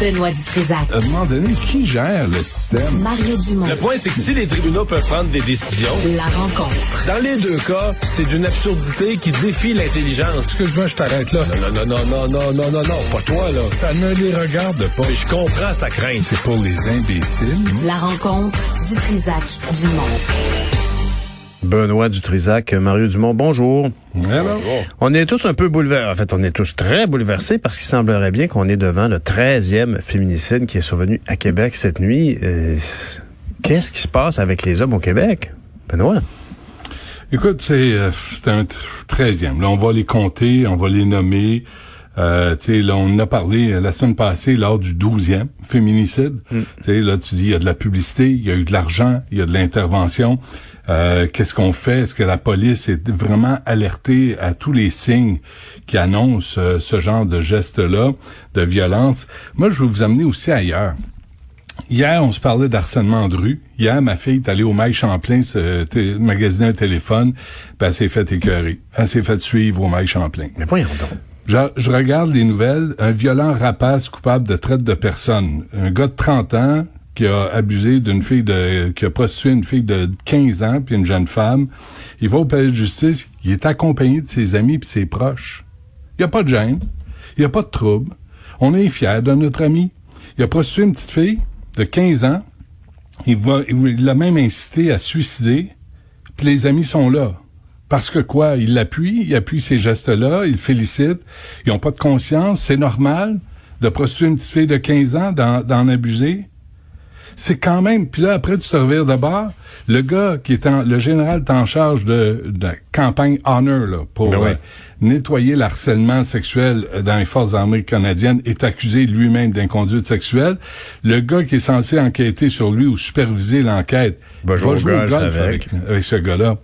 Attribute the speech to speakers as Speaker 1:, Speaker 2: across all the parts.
Speaker 1: Benoît Dutrisac.
Speaker 2: À un moment donné, qui gère le système?
Speaker 1: Mario Dumont.
Speaker 3: Le point, c'est que si les tribunaux peuvent prendre des décisions,
Speaker 1: La rencontre.
Speaker 3: dans les deux cas, c'est d'une absurdité qui défie l'intelligence.
Speaker 2: Excuse-moi, je t'arrête là.
Speaker 3: Non, non, non, non, non, non, non, non, pas toi, là.
Speaker 2: Ça ne les regarde pas.
Speaker 3: Mais je comprends sa crainte.
Speaker 2: C'est pour les imbéciles.
Speaker 1: La rencontre Dutrisac Dumont.
Speaker 4: Benoît Dutrisac, Mario Dumont, bonjour.
Speaker 2: Alors,
Speaker 4: On est tous un peu bouleversés. En fait, on est tous très bouleversés parce qu'il semblerait bien qu'on est devant le 13e féminicide qui est survenu à Québec cette nuit. Euh, Qu'est-ce qui se passe avec les hommes au Québec? Benoît?
Speaker 2: écoute, c'est euh, c'est un treizième. Là, on va les compter, on va les nommer. Euh, là, on en a parlé euh, la semaine passée lors du 12e féminicide. Tu sais, là, tu dis, il y a de la publicité, il y a eu de l'argent, il y a de l'intervention. Euh, Qu'est-ce qu'on fait? Est-ce que la police est vraiment alertée à tous les signes qui annoncent euh, ce genre de geste-là, de violence? Moi, je veux vous amener aussi ailleurs. Hier, on se parlait d'harcèlement de rue. Hier, ma fille est allée au Mail Champlain se magasiner un téléphone, puis elle s'est fait écœurer. Elle s'est fait suivre au Mail Champlain.
Speaker 4: Mais voyons donc.
Speaker 2: Je, regarde les nouvelles. Un violent rapace coupable de traite de personnes. Un gars de 30 ans qui a abusé d'une fille de, qui a prostitué une fille de 15 ans puis une jeune femme. Il va au palais de justice. Il est accompagné de ses amis puis ses proches. Il n'y a pas de gêne. Il n'y a pas de trouble. On est fiers de notre ami. Il a prostitué une petite fille de 15 ans. Il va, il l'a même incité à suicider. Puis les amis sont là. Parce que quoi? Il l'appuie, il appuie ces gestes-là, il le félicite. Ils ont pas de conscience. C'est normal de prostituer une petite fille de 15 ans, d'en, abuser. C'est quand même... Puis là, après, tu te revires de bord. Le gars qui est en... Le général est en charge de, campagne Honor, là, pour
Speaker 4: Ben ouais.
Speaker 2: euh, nettoyer l'harcèlement sexuel euh, dans les forces armées canadiennes, est accusé lui-même d'inconduite sexuelle. Le gars qui est censé enquêter sur lui ou superviser l'enquête
Speaker 4: Va jouer au golf avec.
Speaker 2: avec ce gars-là.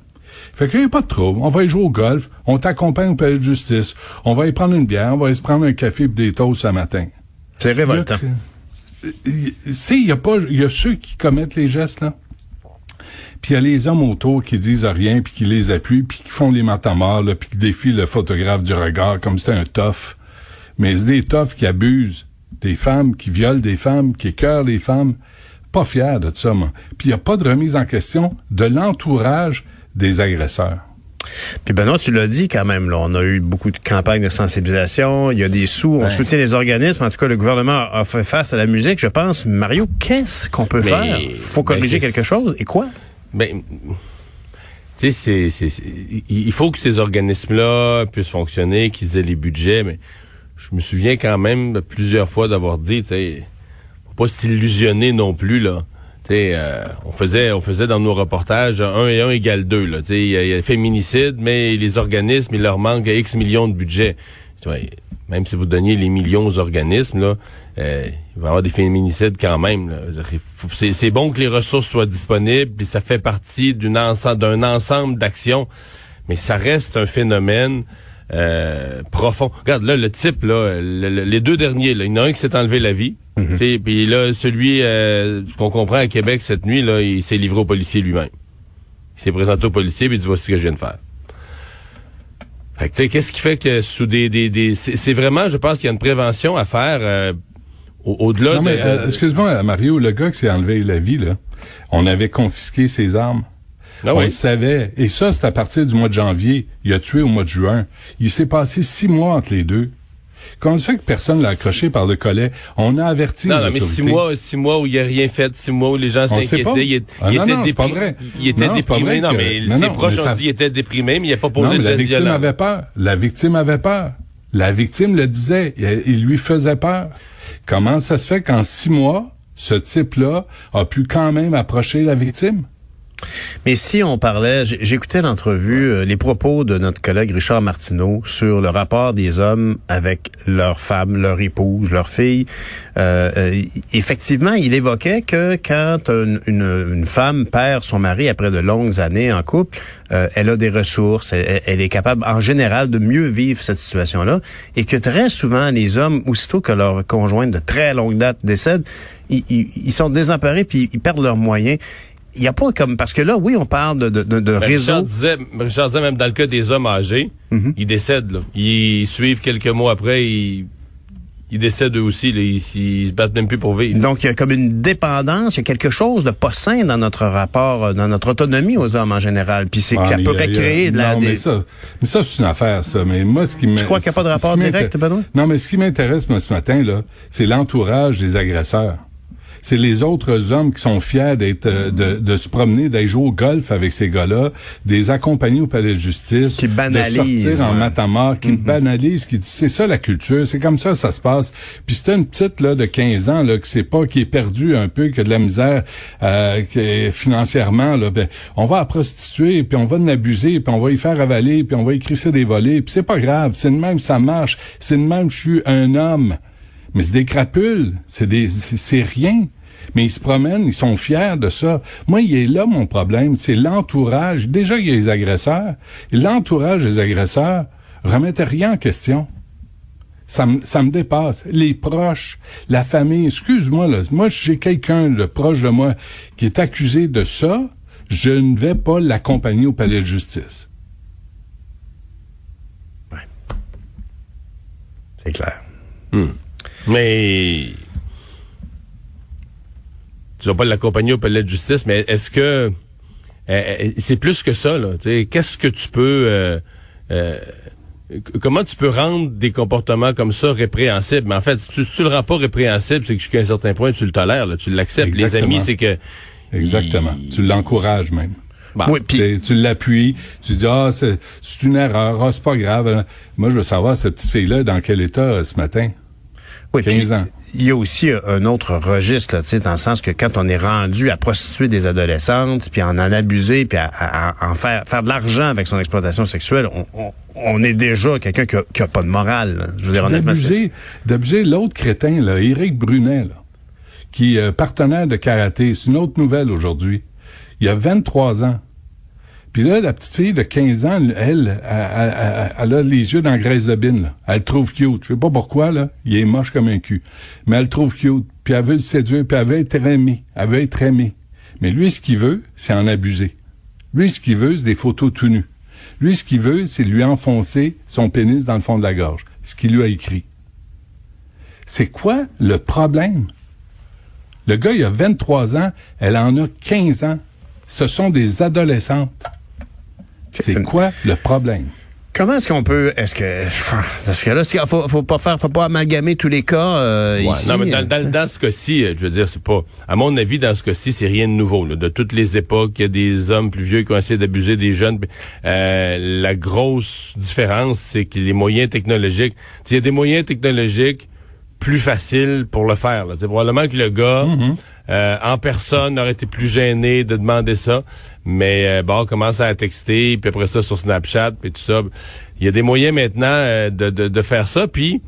Speaker 2: Fait qu'il n'y a pas de trouble. On va y jouer au golf. On t'accompagne au palais de justice. On va y prendre une bière. On va y se prendre un café et des toasts ce matin.
Speaker 4: C'est révoltant.
Speaker 2: Tu sais, il y a pas, il y a ceux qui commettent les gestes, là. Puis il y a les hommes autour qui disent rien, puis qui les appuient, puis qui font les matamores, là, puis qui défient le photographe du regard comme c'était un tough. Mais c'est des toughs qui abusent des femmes, qui violent des femmes, qui écœurent les femmes. Pas fiers de ça, moi. Puis il n'y a pas de remise en question de l'entourage des agresseurs.
Speaker 4: Puis Benoît, tu l'as dit quand même, là, on a eu beaucoup de campagnes de sensibilisation, il y a des sous, on soutient les organismes. En tout cas, le gouvernement a fait face à la musique, je pense. Mario, qu'est-ce qu'on peut
Speaker 5: Mais-
Speaker 4: faire? Faut
Speaker 5: ben,
Speaker 4: corriger quelque chose. Et quoi?
Speaker 5: Ben, tu sais, c'est, c'est, c'est- il il faut que ces organismes-là puissent fonctionner, qu'ils aient les budgets, mais je me souviens quand même plusieurs fois d'avoir dit, tu sais, faut pas s'illusionner non plus, là. Euh, on faisait, on faisait dans nos reportages 1 et 1 égale 2, là. Il y, a- y a féminicide, mais les organismes, il leur manque X millions de budget. Même si vous donniez les millions aux organismes, là, euh, il va y avoir des féminicides quand même. C'est bon que les ressources soient disponibles, puis ça fait partie d'un ensemble d'actions, mais ça reste un phénomène euh, profond. Regarde là, le type là, le- le- les deux derniers, là, il y en a un qui s'est enlevé la vie, puis puis là celui euh, ce qu'on comprend à Québec cette nuit là, il s'est livré au policier lui-même. Il s'est présenté au policier puis il dit voici ce que je viens de faire. Fait que, tu sais, qu'est-ce qui fait que sous des, des, des c'est vraiment, je pense qu'il y a une prévention à faire euh, au- au-delà
Speaker 2: Non,
Speaker 5: de,
Speaker 2: mais, euh,
Speaker 5: de-
Speaker 2: excuse-moi, Mario, le gars qui s'est enlevé la vie, là, on avait confisqué ses armes.
Speaker 5: Ah
Speaker 2: on le savait. Et ça, c'est à partir du mois de janvier. Il a tué au mois de juin. Il s'est passé six mois entre les deux. Comment ça fait que personne l'a accroché par le collet? On a averti
Speaker 5: Non,
Speaker 2: les
Speaker 5: non, mais six mois, six mois où il n'y a rien fait, six mois où les gens s'inquiétaient, il,
Speaker 2: Ah,
Speaker 5: il
Speaker 2: non,
Speaker 5: était
Speaker 2: non, pas
Speaker 5: déprimé.
Speaker 2: vrai.
Speaker 5: Il était
Speaker 2: Non,
Speaker 5: déprimé. Non, mais
Speaker 2: non,
Speaker 5: ses
Speaker 2: non,
Speaker 5: proches
Speaker 2: mais
Speaker 5: ont
Speaker 2: ça-
Speaker 5: dit qu'il était déprimé, mais il n'a pas posé de
Speaker 2: la victime
Speaker 5: violent.
Speaker 2: avait peur. La victime avait peur. La victime le disait. Il, il lui faisait peur. Comment ça se fait qu'en six mois, ce type-là a pu quand même approcher la victime?
Speaker 4: Mais si on parlait, j'écoutais l'entrevue, euh, les propos de notre collègue Richard Martineau sur le rapport des hommes avec leurs femmes, leur épouse, leurs filles. Euh, euh, effectivement, il évoquait que quand une, une- une femme perd son mari après de longues années en couple, euh, elle a des ressources, elle, elle est capable en général de mieux vivre cette situation-là, et que très souvent les hommes, aussitôt que leur conjointe de très longue date décède, ils, ils- ils sont désemparés puis ils perdent leurs moyens. Il n'y a pas comme parce que là, oui, on parle de, de, de, de
Speaker 5: Ben, Richard
Speaker 4: réseau.
Speaker 5: disait, Richard disait même dans le cas des hommes âgés,
Speaker 2: Mm-hmm.
Speaker 5: ils décèdent. Là. Ils suivent quelques mois après, ils, ils décèdent eux aussi. Là, ils, ils se battent même plus pour vivre.
Speaker 4: Donc, il y a comme une dépendance, il y a quelque chose de pas sain dans notre rapport, euh, dans notre autonomie aux hommes en général. Puis c'est que
Speaker 2: Ah,
Speaker 4: ça pourrait créer de la...
Speaker 2: Non,
Speaker 4: des-
Speaker 2: mais ça, mais ça c'est une affaire, ça. Mais moi, ce qui me...
Speaker 4: Tu crois qu'il y a pas de rapport direct, Benoît?
Speaker 2: Non, mais ce qui m'intéresse, moi, ce matin, là, c'est l'entourage des agresseurs. C'est les autres hommes qui sont fiers d'être, euh, de, de se promener, d'aller jouer au golf avec ces gars-là, des accompagner au palais de justice,
Speaker 4: Qui banalisent,
Speaker 2: de sortir en
Speaker 4: ouais. Mm-hmm.
Speaker 2: matamor, qui banalisent, qui disent c'est ça la culture, c'est comme ça que ça se passe. Puis c'est une petite là de 15 ans là qui sait pas, qui est perdue un peu, qui a de la misère euh, qui est financièrement là, ben on va la prostituer, puis on va l'abuser, puis on va y faire avaler, puis on va y crisser des volets, puis c'est pas grave, c'est de même ça marche, c'est de même je suis un homme. Mais c'est des crapules, c'est des c'est c'est rien. Mais ils se promènent, ils sont fiers de ça. Moi, il est là mon problème, c'est l'entourage. Déjà, il y a les agresseurs. L'entourage des agresseurs remettait rien en question. Ça me, ça me dépasse. Les proches, la famille, excuse-moi, là, moi, j'ai quelqu'un de proche de moi qui est accusé de ça, je ne vais pas l'accompagner au palais de justice.
Speaker 4: C'est clair.
Speaker 5: Mais tu vas pas l'accompagner au palais de justice, mais est-ce que euh, euh, c'est plus que ça là tu sais, Qu'est-ce que tu peux euh, euh, Comment tu peux rendre des comportements comme ça répréhensibles? Mais en fait, si tu, tu le rends pas répréhensible, c'est que jusqu'à un certain point, tu le tolères, là, tu l'acceptes. Les amis, c'est que
Speaker 2: Exactement.
Speaker 5: il-
Speaker 2: Tu l'encourages même.
Speaker 5: Bon,
Speaker 4: Oui,
Speaker 2: Tu- l'appuies, tu dis ah c'est c'est une erreur, ah, c'est pas grave. Moi je veux savoir cette petite fille là dans quel état ce matin?
Speaker 4: Oui,
Speaker 2: 15
Speaker 4: puis
Speaker 2: ans.
Speaker 4: Il y a aussi euh, un autre registre, là, dans le sens que quand on est rendu à prostituer des adolescentes, puis à en abuser, puis à, à- à en faire faire de l'argent avec son exploitation sexuelle, on, on- on est déjà quelqu'un qui a, qui a pas de morale. là. Je veux dire, honnêtement,
Speaker 2: D'abuser, d'abuser l'autre crétin là, Éric Brunet là, qui est partenaire de karaté, c'est une autre nouvelle aujourd'hui. Il a 23 ans. Puis là, la petite fille de 15 ans, elle, elle, elle, a les yeux dans la graisse de bine. Là. Elle le trouve cute. Je sais pas pourquoi, là. Il est moche comme un cul. Mais elle le trouve cute. Puis elle veut le séduire, puis elle veut être aimée. Elle veut être aimée. Mais lui, ce qu'il veut, c'est en abuser. Lui, ce qu'il veut, c'est des photos tout nues. Lui, ce qu'il veut, c'est lui enfoncer son pénis dans le fond de la gorge. Ce qu'il lui a écrit. C'est quoi le problème? Le gars, il a 23 ans, elle en a 15 ans. Ce sont des adolescentes. C'est quoi le problème?
Speaker 4: Comment est-ce qu'on peut, est-ce que, parce que là, c'est- faut, faut pas faire, faut pas amalgamer tous les cas euh,
Speaker 5: Ouais,
Speaker 4: ici.
Speaker 5: non, mais dans,
Speaker 4: euh,
Speaker 5: dans- dans ce cas-ci, euh, je veux dire, c'est pas. À mon avis, dans ce cas-ci, c'est rien de nouveau. là. De toutes les époques, il y a des hommes plus vieux qui ont essayé d'abuser des jeunes. Euh, la grosse différence, c'est que les moyens technologiques. Il y a des moyens technologiques plus faciles pour le faire. Là. Probablement que le gars. Euh, en personne aurait été plus gêné de demander ça, mais euh, bon, on commence à texter, puis après ça sur Snapchat, puis tout ça. Il y a des moyens maintenant euh, de, de, faire ça, puis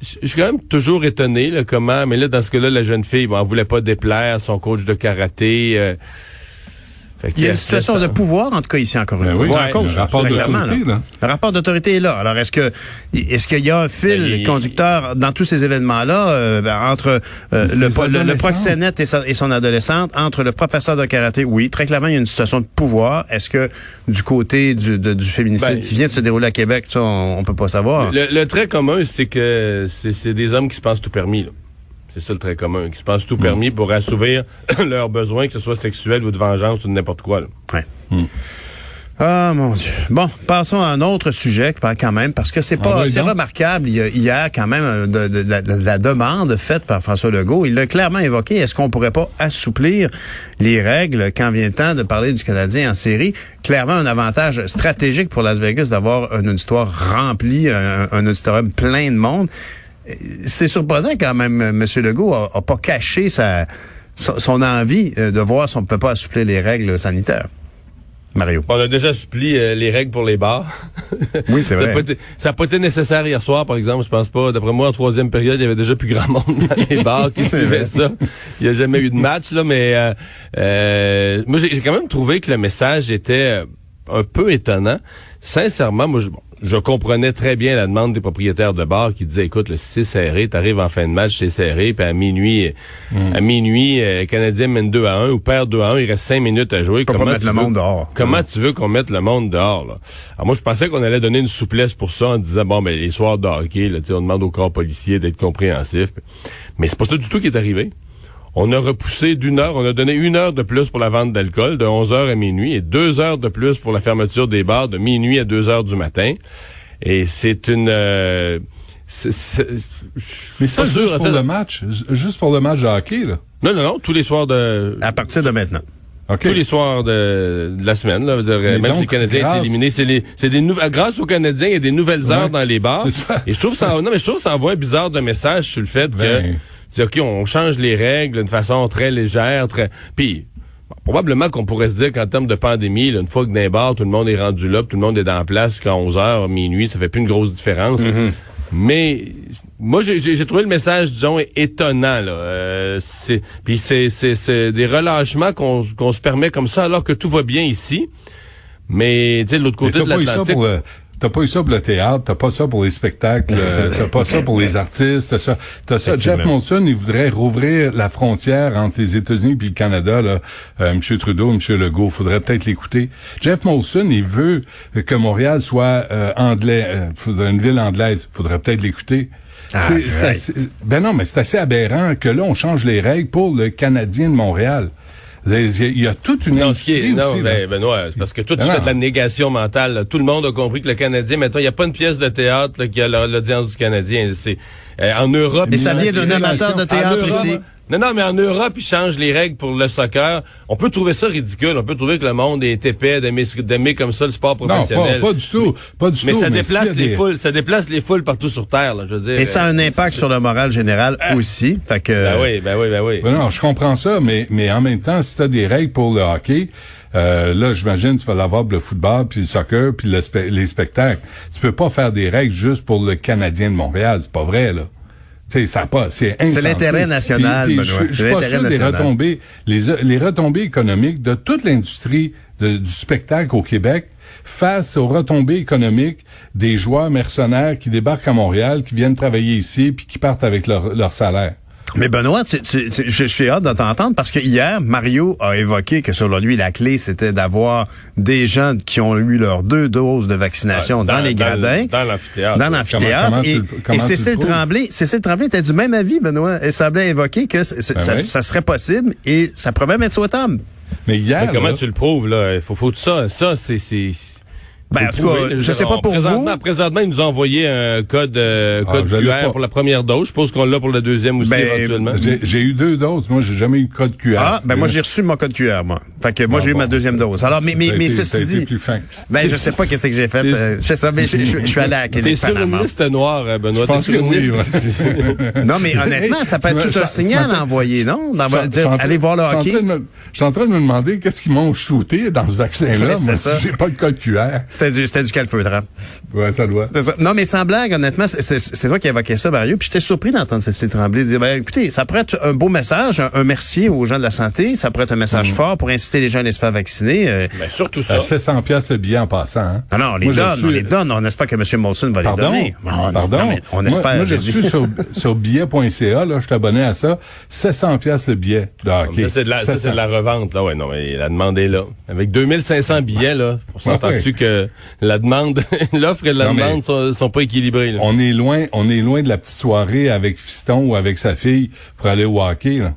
Speaker 5: je suis quand même toujours étonné là, comment, mais là dans ce cas-là, la jeune fille, bon, voulait pas déplaire son coach de karaté.
Speaker 4: Il y a une situation de pouvoir, en tout cas, ici, encore une
Speaker 2: Ben
Speaker 4: fois.
Speaker 2: oui,
Speaker 4: Il y a un
Speaker 2: le
Speaker 4: coach,
Speaker 2: rapport
Speaker 4: très clairement,
Speaker 2: d'autorité, là.
Speaker 4: Le rapport d'autorité est là. Alors, est-ce que est-ce qu'il y a un fil
Speaker 5: Ben, il-
Speaker 4: conducteur dans tous ces événements-là euh, ben, entre euh, le, le, proxénète et, sa- et son adolescente, entre le professeur de karaté? Oui, très clairement, il y a une situation de pouvoir. Est-ce que du côté du, de- du féminicide
Speaker 5: Ben,
Speaker 4: qui vient de se dérouler à Québec, ça, on, on peut pas savoir.
Speaker 5: Le, le trait commun, c'est que c'est c'est des hommes qui se pensent tout permis. là. C'est ça le trait commun, qui se pensent tout permis pour assouvir leurs besoins, que ce soit sexuel ou de vengeance ou de n'importe quoi. là.
Speaker 4: Ouais. Ah mon Dieu. Bon, passons à un autre sujet quand même, parce que c'est
Speaker 2: Ah
Speaker 4: pas c'est remarquable. Il y a hier quand même euh, de, de- de la, de la demande faite par François Legault. Il l'a clairement évoqué. Est-ce qu'on pourrait pas assouplir les règles? Quand vient le temps de parler du Canadien en série? Clairement un avantage stratégique pour Las Vegas d'avoir un auditoire rempli, un, un auditorium plein de monde. C'est surprenant quand même, euh, M. Legault a, a pas caché sa, son, son envie euh, de voir si on ne peut pas assouplir les règles sanitaires. Mario.
Speaker 5: On a déjà suppli euh, les règles pour les bars.
Speaker 4: Oui, c'est vrai.
Speaker 5: n'a ça a pas été nécessaire hier soir, par exemple, je pense pas. D'après moi, en troisième période, il y avait déjà plus grand monde dans les bars qui suivaient ça. Il n'y a jamais eu de match, là, mais euh, euh, moi, j'ai j'ai quand même trouvé que le message était euh, un peu étonnant. Sincèrement, moi, je, bon, je comprenais très bien la demande des propriétaires de bars qui disaient, écoute, le c'est serré, t'arrives en fin de match, c'est serré, puis à minuit, à minuit, euh, Canadien mène 2 à 1 ou perd 2 à 1, il reste 5 minutes à jouer.
Speaker 4: Mettre
Speaker 5: tu
Speaker 4: le
Speaker 5: veux-
Speaker 4: monde dehors.
Speaker 5: Comment tu veux qu'on mette le monde dehors, là? Alors moi, je pensais qu'on allait donner une souplesse pour ça en disant, bon, ben, les soirs de hockey, là, on demande au corps policier d'être compréhensif. Mais c'est pas ça du tout qui est arrivé. On a repoussé d'une heure, on a donné une heure de plus pour la vente d'alcool, de 11 heures à minuit, et deux heures de plus pour la fermeture des bars, de minuit à 2 heures du matin. Et c'est une... euh, c'est- c'est- je suis
Speaker 2: Mais ça,
Speaker 5: sûr,
Speaker 2: juste pour le match. Juste pour le match de hockey, là.
Speaker 5: Non, non, non, tous les soirs de...
Speaker 4: À partir de maintenant.
Speaker 2: OK.
Speaker 5: Tous les soirs de, de la semaine, là, je veux dire,
Speaker 2: Mais
Speaker 5: même
Speaker 2: donc,
Speaker 5: si le Canadien est
Speaker 2: grâce-
Speaker 5: éliminé, c'est les, c'est des nouvelles, grâce aux Canadiens, il y a des nouvelles heures
Speaker 2: Ouais,
Speaker 5: dans les bars.
Speaker 2: c'est ça.
Speaker 5: Et je trouve ça, non, mais je trouve ça envoie un bizarre de message sur le fait
Speaker 2: Ben.
Speaker 5: que, OK, on change les règles d'une façon très légère, très, puis, bon, probablement qu'on pourrait se dire qu'en termes de pandémie, là, une fois que les bars, tout le monde est rendu là, puis tout le monde est dans la place jusqu'à 11 heures, minuit, ça fait plus une grosse différence.
Speaker 2: Mm-hmm.
Speaker 5: Mais moi, j'ai- trouvé le message, disons, étonnant. Là. Euh, c'est- Puis c'est c'est- c'est des relâchements qu'on qu'on se permet comme ça alors que tout va bien ici. Mais tu sais, de l'autre côté de l'Atlantique...
Speaker 2: T'as pas eu ça pour le théâtre, t'as pas ça pour les spectacles, euh, t'as pas ça pour les artistes, t'as ça. T'as ça. Jeff. Molson, il voudrait rouvrir la frontière entre les États-Unis et le Canada, là. Euh, M. Trudeau, M. Legault, faudrait peut-être l'écouter. Jeff Molson, il veut que Montréal soit euh, anglais, euh, une ville anglaise. Faudrait peut-être l'écouter.
Speaker 4: Right.
Speaker 2: assez- ben non, mais c'est assez aberrant que là, on change les règles pour le Canadien de Montréal. Il y a toute une
Speaker 5: Non, ce qui est, non,
Speaker 2: aussi,
Speaker 5: ben, Benoît, c'est parce que toi, tu
Speaker 2: Ben
Speaker 5: fais de la négation mentale. là. Tout le monde a compris que le Canadien, maintenant, il n'y a pas une pièce de théâtre là, qui a la- l'audience du Canadien. C'est euh, en Europe.
Speaker 4: Et ça vient d'un amateur de théâtre ici.
Speaker 5: Non, non, mais en Europe, ils changent les règles pour le soccer. On peut trouver ça ridicule. On peut trouver que le monde est épais d'aimer comme ça le sport
Speaker 2: Non,
Speaker 5: professionnel.
Speaker 2: pas, pas du tout. Pas du
Speaker 5: mais
Speaker 2: tout.
Speaker 5: ça déplace les
Speaker 2: des-
Speaker 5: foules, ça déplace les foules partout sur terre. Là, je veux dire.
Speaker 4: Et ça a un
Speaker 5: Euh,
Speaker 4: impact sur le moral général aussi. Fait que,
Speaker 5: Ben oui, ben oui, ben oui.
Speaker 2: Ben non, je comprends ça, mais, mais en même temps, si tu as des règles pour le hockey, euh, là, j'imagine tu vas l'avoir pour le football, puis le soccer, puis le spe- les spectacles. Tu peux pas faire des règles juste pour le Canadien de Montréal. C'est pas vrai, là. Tu sais, ça pas, c'est
Speaker 4: l'intérêt national,
Speaker 2: Puis- puis
Speaker 4: Benoît.
Speaker 2: Je je
Speaker 4: C'est
Speaker 2: suis pas
Speaker 4: l'intérêt
Speaker 2: sûr des retombées, les, les retombées économiques de toute l'industrie du spectacle au Québec face aux retombées économiques des joueurs mercenaires qui débarquent à Montréal, qui viennent travailler ici, puis qui partent avec leur, leur salaire.
Speaker 4: Mais Benoît, tu- tu- tu- je suis hâte de t'entendre parce que hier, Mario a évoqué que selon lui, la clé, c'était d'avoir des gens qui ont eu leurs deux doses de vaccination dans, les gradins.
Speaker 5: Dans l'amphithéâtre.
Speaker 4: Dans l'amphithéâtre.
Speaker 2: Comment- comment
Speaker 4: et et Cécile? Tremblay, Cécile Tremblay était du même avis, Benoît? Elle semblait évoquer que
Speaker 2: Ben
Speaker 4: ça,
Speaker 2: oui.
Speaker 4: ça serait possible et ça pourrait même être souhaitable.
Speaker 2: Mais hier,
Speaker 5: Mais comment
Speaker 2: là,
Speaker 5: tu le prouves, là? Il faut, faut ça, ça, c'est, c'est,
Speaker 4: Ben, en tout cas,
Speaker 5: prouver.
Speaker 4: je sais pas pour
Speaker 5: présentement,
Speaker 4: vous.
Speaker 5: Présentement, ils nous ont envoyé un code, euh,
Speaker 2: Ah,
Speaker 5: code QR pour la première dose. Je suppose qu'on l'a pour la deuxième aussi,
Speaker 4: Ben,
Speaker 5: éventuellement.
Speaker 2: J'ai j'ai eu deux doses. Moi, j'ai jamais eu de code QR.
Speaker 4: Ah, ben moi j'ai reçu mon code QR, moi. Fait que moi
Speaker 2: Ah,
Speaker 4: j'ai eu ma deuxième dose. Alors, mais, mais, mais
Speaker 2: été-
Speaker 4: ceci dit,
Speaker 2: plus fin.
Speaker 4: ben je sais pas qu'est-ce que j'ai fait. Euh, je sais ça, mais je, je- je suis allé à la
Speaker 5: T'es sur une liste noire, euh, Benoît.
Speaker 2: Je
Speaker 5: T'es
Speaker 2: pense
Speaker 5: sur
Speaker 2: que
Speaker 5: une
Speaker 2: oui,
Speaker 5: liste.
Speaker 4: Non, mais honnêtement, ça peut être tout un signal à envoyer, non? Dire, allez voir le
Speaker 2: je suis en
Speaker 4: hockey.
Speaker 2: train de me- Je suis en train de me demander qu'est-ce qu'ils m'ont shooté dans ce vaccin-là. Si j'ai pas de code QR.
Speaker 4: C'était du, c'était du calfeutrant.
Speaker 2: Ouais, ça doit.
Speaker 4: C'est ça. Non, mais sans blague, honnêtement, c'est- c'est c'est toi qui évoquais ça, Mario. Puis j'étais surpris d'entendre Cécile Tremblay dire, ben, écoutez, ça pourrait être un beau message, un, un merci aux gens de la santé. Ça pourrait être un
Speaker 2: Mm.
Speaker 4: message fort pour inciter les gens à aller se faire vacciner. Euh,
Speaker 5: Ben, surtout ça.
Speaker 2: À 700 pièces le billet en passant. Hein.
Speaker 4: ah non, on les
Speaker 2: Moi, j'ai
Speaker 4: donne,
Speaker 2: reçu-
Speaker 4: on les donne. On espère que M. Molson va
Speaker 2: Pardon?
Speaker 4: les donner. Non,
Speaker 2: Pardon?
Speaker 4: non, on
Speaker 2: Moi-
Speaker 4: espère.
Speaker 2: Moi, j'ai
Speaker 4: je dis.
Speaker 2: reçu sur, sur billet.ca, là, je suis abonné à ça, 700 pièces le billet.
Speaker 5: Ça, c'est de la, ça, c'est
Speaker 2: 700.
Speaker 5: de la revente, là. Ouais, non, mais la demande est là. Avec 2500 billets, là, on s'entend-tu
Speaker 2: Ouais.
Speaker 5: que la demande, l'offre et la
Speaker 2: Non,
Speaker 5: demande sont, sont pas équilibrées, là.
Speaker 2: On est loin, on est loin de la petite soirée avec Fiston ou avec sa fille pour aller au hockey, là.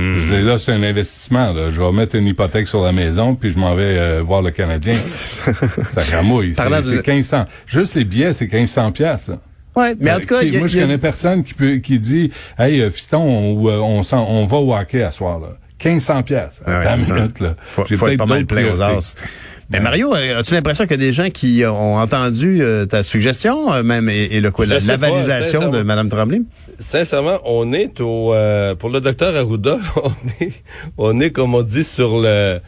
Speaker 2: Je dis, là, c'est un investissement. Là. Je vais mettre une hypothèque sur la maison, puis je m'en vais euh, voir le Canadien. ça cramouille.
Speaker 4: Parlant
Speaker 2: C'est
Speaker 4: du-
Speaker 2: c'est 1500. Juste les billets, c'est 1500 pièces.
Speaker 4: Ouais, mais en tout cas,
Speaker 2: Qui-
Speaker 4: il y a-
Speaker 2: moi, je
Speaker 4: y a-
Speaker 2: connais personne qui peut qui dit Hey, euh, fiston, on, euh, on, s'en- on va au hockey à soir. Là. 1500 pièces.
Speaker 4: Ah ouais,
Speaker 2: minute, là.
Speaker 4: Faut,
Speaker 2: J'ai
Speaker 4: faut être
Speaker 2: peut-être
Speaker 4: pas mal plein aux as. Mais Mario, euh, as-tu l'impression qu'il y a des gens qui ont entendu euh, ta suggestion, euh, même, et, et le quoi, la,
Speaker 5: sais
Speaker 4: la
Speaker 5: pas,
Speaker 4: validation de. Mme Tremblay?
Speaker 5: Sincèrement, on est au euh, pour le docteur Arruda, on est on est comme on dit sur le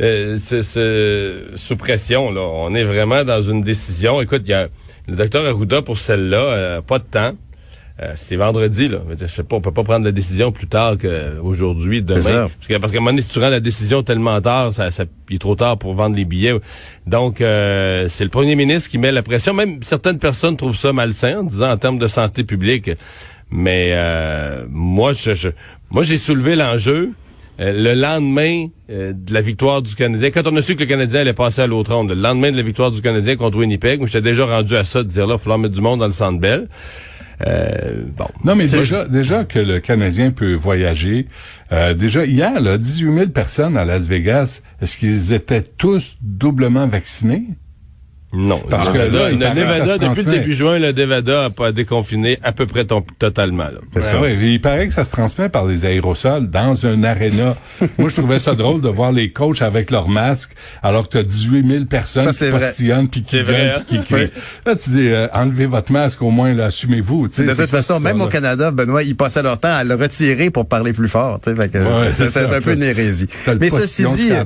Speaker 5: euh, ce- ce- sous pression là. On est vraiment dans une décision. Écoute, il y a le docteur Arruda pour celle-là, euh, pas de temps. Euh, c'est vendredi, là. Je sais pas, on peut pas prendre la décision plus tard qu'aujourd'hui, demain. Parce que- parce qu'à un moment donné, si tu rends la décision tellement tard, ça, ça, il est trop tard pour vendre les billets. Donc, euh, c'est le premier ministre qui met la pression. Même certaines personnes trouvent ça malsain, en disant en termes de santé publique. Mais euh, moi, je, je- moi, j'ai soulevé l'enjeu. Euh, le lendemain euh, de la victoire du Canadien, quand on a su que le Canadien allait passer à l'autre ronde, le lendemain de la victoire du Canadien contre Winnipeg, moi j'étais déjà rendu à ça, de dire là, il va falloir mettre du monde dans le centre belle. Euh.
Speaker 2: Non, mais déjà, déjà que le Canadien peut voyager. euh, déjà, hier, là, 18 000 personnes à Las Vegas, est-ce qu'ils étaient tous doublement vaccinés?
Speaker 5: Non.
Speaker 2: Parce que là,
Speaker 5: le Nevada, depuis le début juin, le Nevada a pas déconfiné à peu près ton- totalement. Là.
Speaker 2: Ouais, ouais, il paraît que ça se transmet par les aérosols dans un aréna. Moi, je trouvais ça drôle de voir les coachs avec leurs masques alors que tu as 18 000 personnes
Speaker 4: Ça,
Speaker 2: qui postillonnent puis qui
Speaker 5: C'est vrai,
Speaker 2: gueulent puis qui crient. Là, tu dis, euh, enlevez votre masque, au moins, assumez-vous. tu sais,
Speaker 4: De toute façon,
Speaker 2: ça,
Speaker 4: même
Speaker 2: là.
Speaker 4: au Canada, Benoît, ils passaient leur temps à le retirer pour parler plus fort. tu sais, fait que
Speaker 2: Ouais,
Speaker 4: c'est un peu une hérésie. Mais ceci dit,
Speaker 2: euh,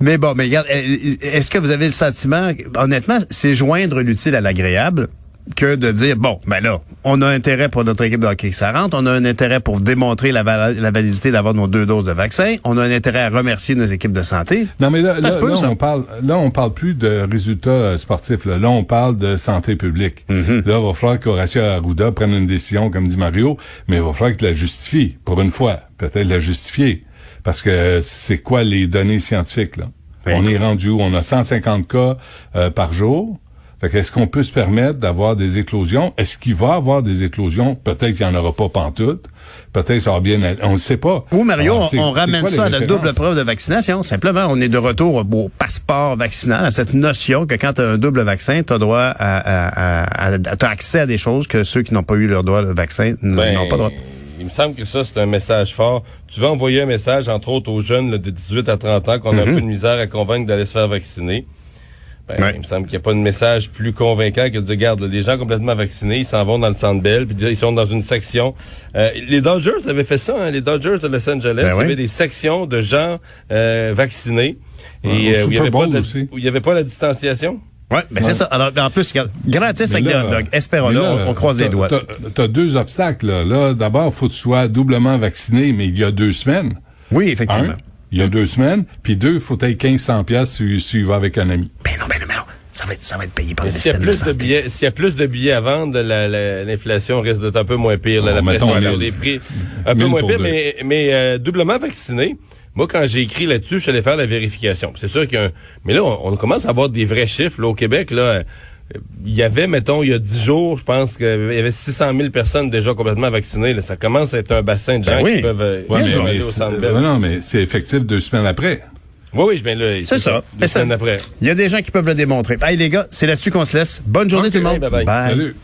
Speaker 4: mais bon, mais regarde, est-ce que vous avez le sentiment, honnêtement, c'est joindre l'utile à l'agréable que de dire, bon, ben là, on a intérêt pour notre équipe de hockey que ça rentre, on a un intérêt pour démontrer la, val- la validité d'avoir nos deux doses de vaccin, on a un intérêt à remercier nos équipes de santé.
Speaker 2: Non, mais là, là,
Speaker 4: peut,
Speaker 2: là, on parle, là, on parle plus de résultats euh, sportifs. Là, Là, on parle de santé publique.
Speaker 4: Mm-hmm.
Speaker 2: Là, il va falloir qu'Horacio Arruda prenne une décision, comme dit Mario, mais il va falloir qu'il la justifie, pour une fois. Peut-être la justifier. Parce que c'est quoi les données scientifiques, là?
Speaker 4: Oui.
Speaker 2: On est rendu où? On a 150 cas euh, par jour. Fait que est-ce qu'on peut se permettre d'avoir des éclosions? Est-ce qu'il va y avoir des éclosions? Peut-être qu'il n'y en aura pas pantoute. Peut-être ça va bien être- On ne sait pas.
Speaker 4: Ou Mario,
Speaker 2: Alors,
Speaker 4: on, ramène
Speaker 2: quoi
Speaker 4: ça à la double preuve de vaccination. Simplement, on est de retour au passeport vaccinal, à cette notion que quand tu as un double vaccin, tu as droit à, à, à- accès à des choses que ceux qui n'ont pas eu leur droit de vaccin
Speaker 5: Ben,
Speaker 4: n'ont pas droit.
Speaker 5: Il me semble que ça, c'est un message fort. Tu veux envoyer un message, entre autres, aux jeunes là, de 18 à 30 ans qu'on a un peu de misère à convaincre d'aller se faire vacciner. Ben.
Speaker 4: Ouais.
Speaker 5: Il me semble qu'il n'y a pas de message plus convaincant que de dire, regarde, les gens complètement vaccinés, ils s'en vont dans le centre Bell, puis ils sont dans une section. Euh, les Dodgers avaient fait ça, hein, les Dodgers de Los Angeles.
Speaker 4: Ben
Speaker 5: il y avait des sections de gens euh, vaccinés.
Speaker 2: Ouais,
Speaker 5: Et euh, où il n'y avait, avait pas la distanciation?
Speaker 4: Ouais, ben c'est ça. Alors, en plus, gratis avec des hot dogs. Espérons-le, on, on croise les doigts.
Speaker 2: T'as, t'as deux obstacles. Là, là d'abord, faut que tu sois doublement vacciné, mais il y a deux semaines.
Speaker 4: Oui, effectivement.
Speaker 2: Un, il y a deux semaines. Puis deux, faut que tu 1500 pièces si, si tu vas avec un ami.
Speaker 4: Mais non, mais non, mais non. Ça va être, ça va être payé par
Speaker 5: Mais
Speaker 4: le
Speaker 5: S'il y, a
Speaker 4: système de
Speaker 5: plus de
Speaker 4: santé.
Speaker 5: billets, s'il y a plus de billets à vendre, la- la- l'inflation risque d'être un peu moins pire. là, la
Speaker 2: Bon,
Speaker 5: pression sur les prix, un peu moins pire,
Speaker 2: deux.
Speaker 5: mais, mais euh, doublement vacciné. Moi, quand j'ai écrit là-dessus, je suis allé faire la vérification. C'est sûr qu'il y a un... Mais là, on, on commence à avoir des vrais chiffres là, au Québec. Là, Euh, il y avait, mettons, il y a 10 jours, je pense qu'il y avait 600 000 personnes déjà complètement vaccinées. Là. Ça commence à être un bassin de gens
Speaker 4: Ben oui.
Speaker 5: qui peuvent euh,
Speaker 2: Ouais, mais,
Speaker 5: au
Speaker 2: ouais, non, mais c'est effectif deux semaines après.
Speaker 5: Oui, oui, je viens là.
Speaker 4: C'est ça.
Speaker 5: Deux
Speaker 4: ça-
Speaker 5: semaines après.
Speaker 4: Il y a des gens qui peuvent le démontrer. Hey, les gars, c'est là-dessus qu'on se laisse. Bonne journée tout le monde.
Speaker 5: Bye bye.
Speaker 2: Salut.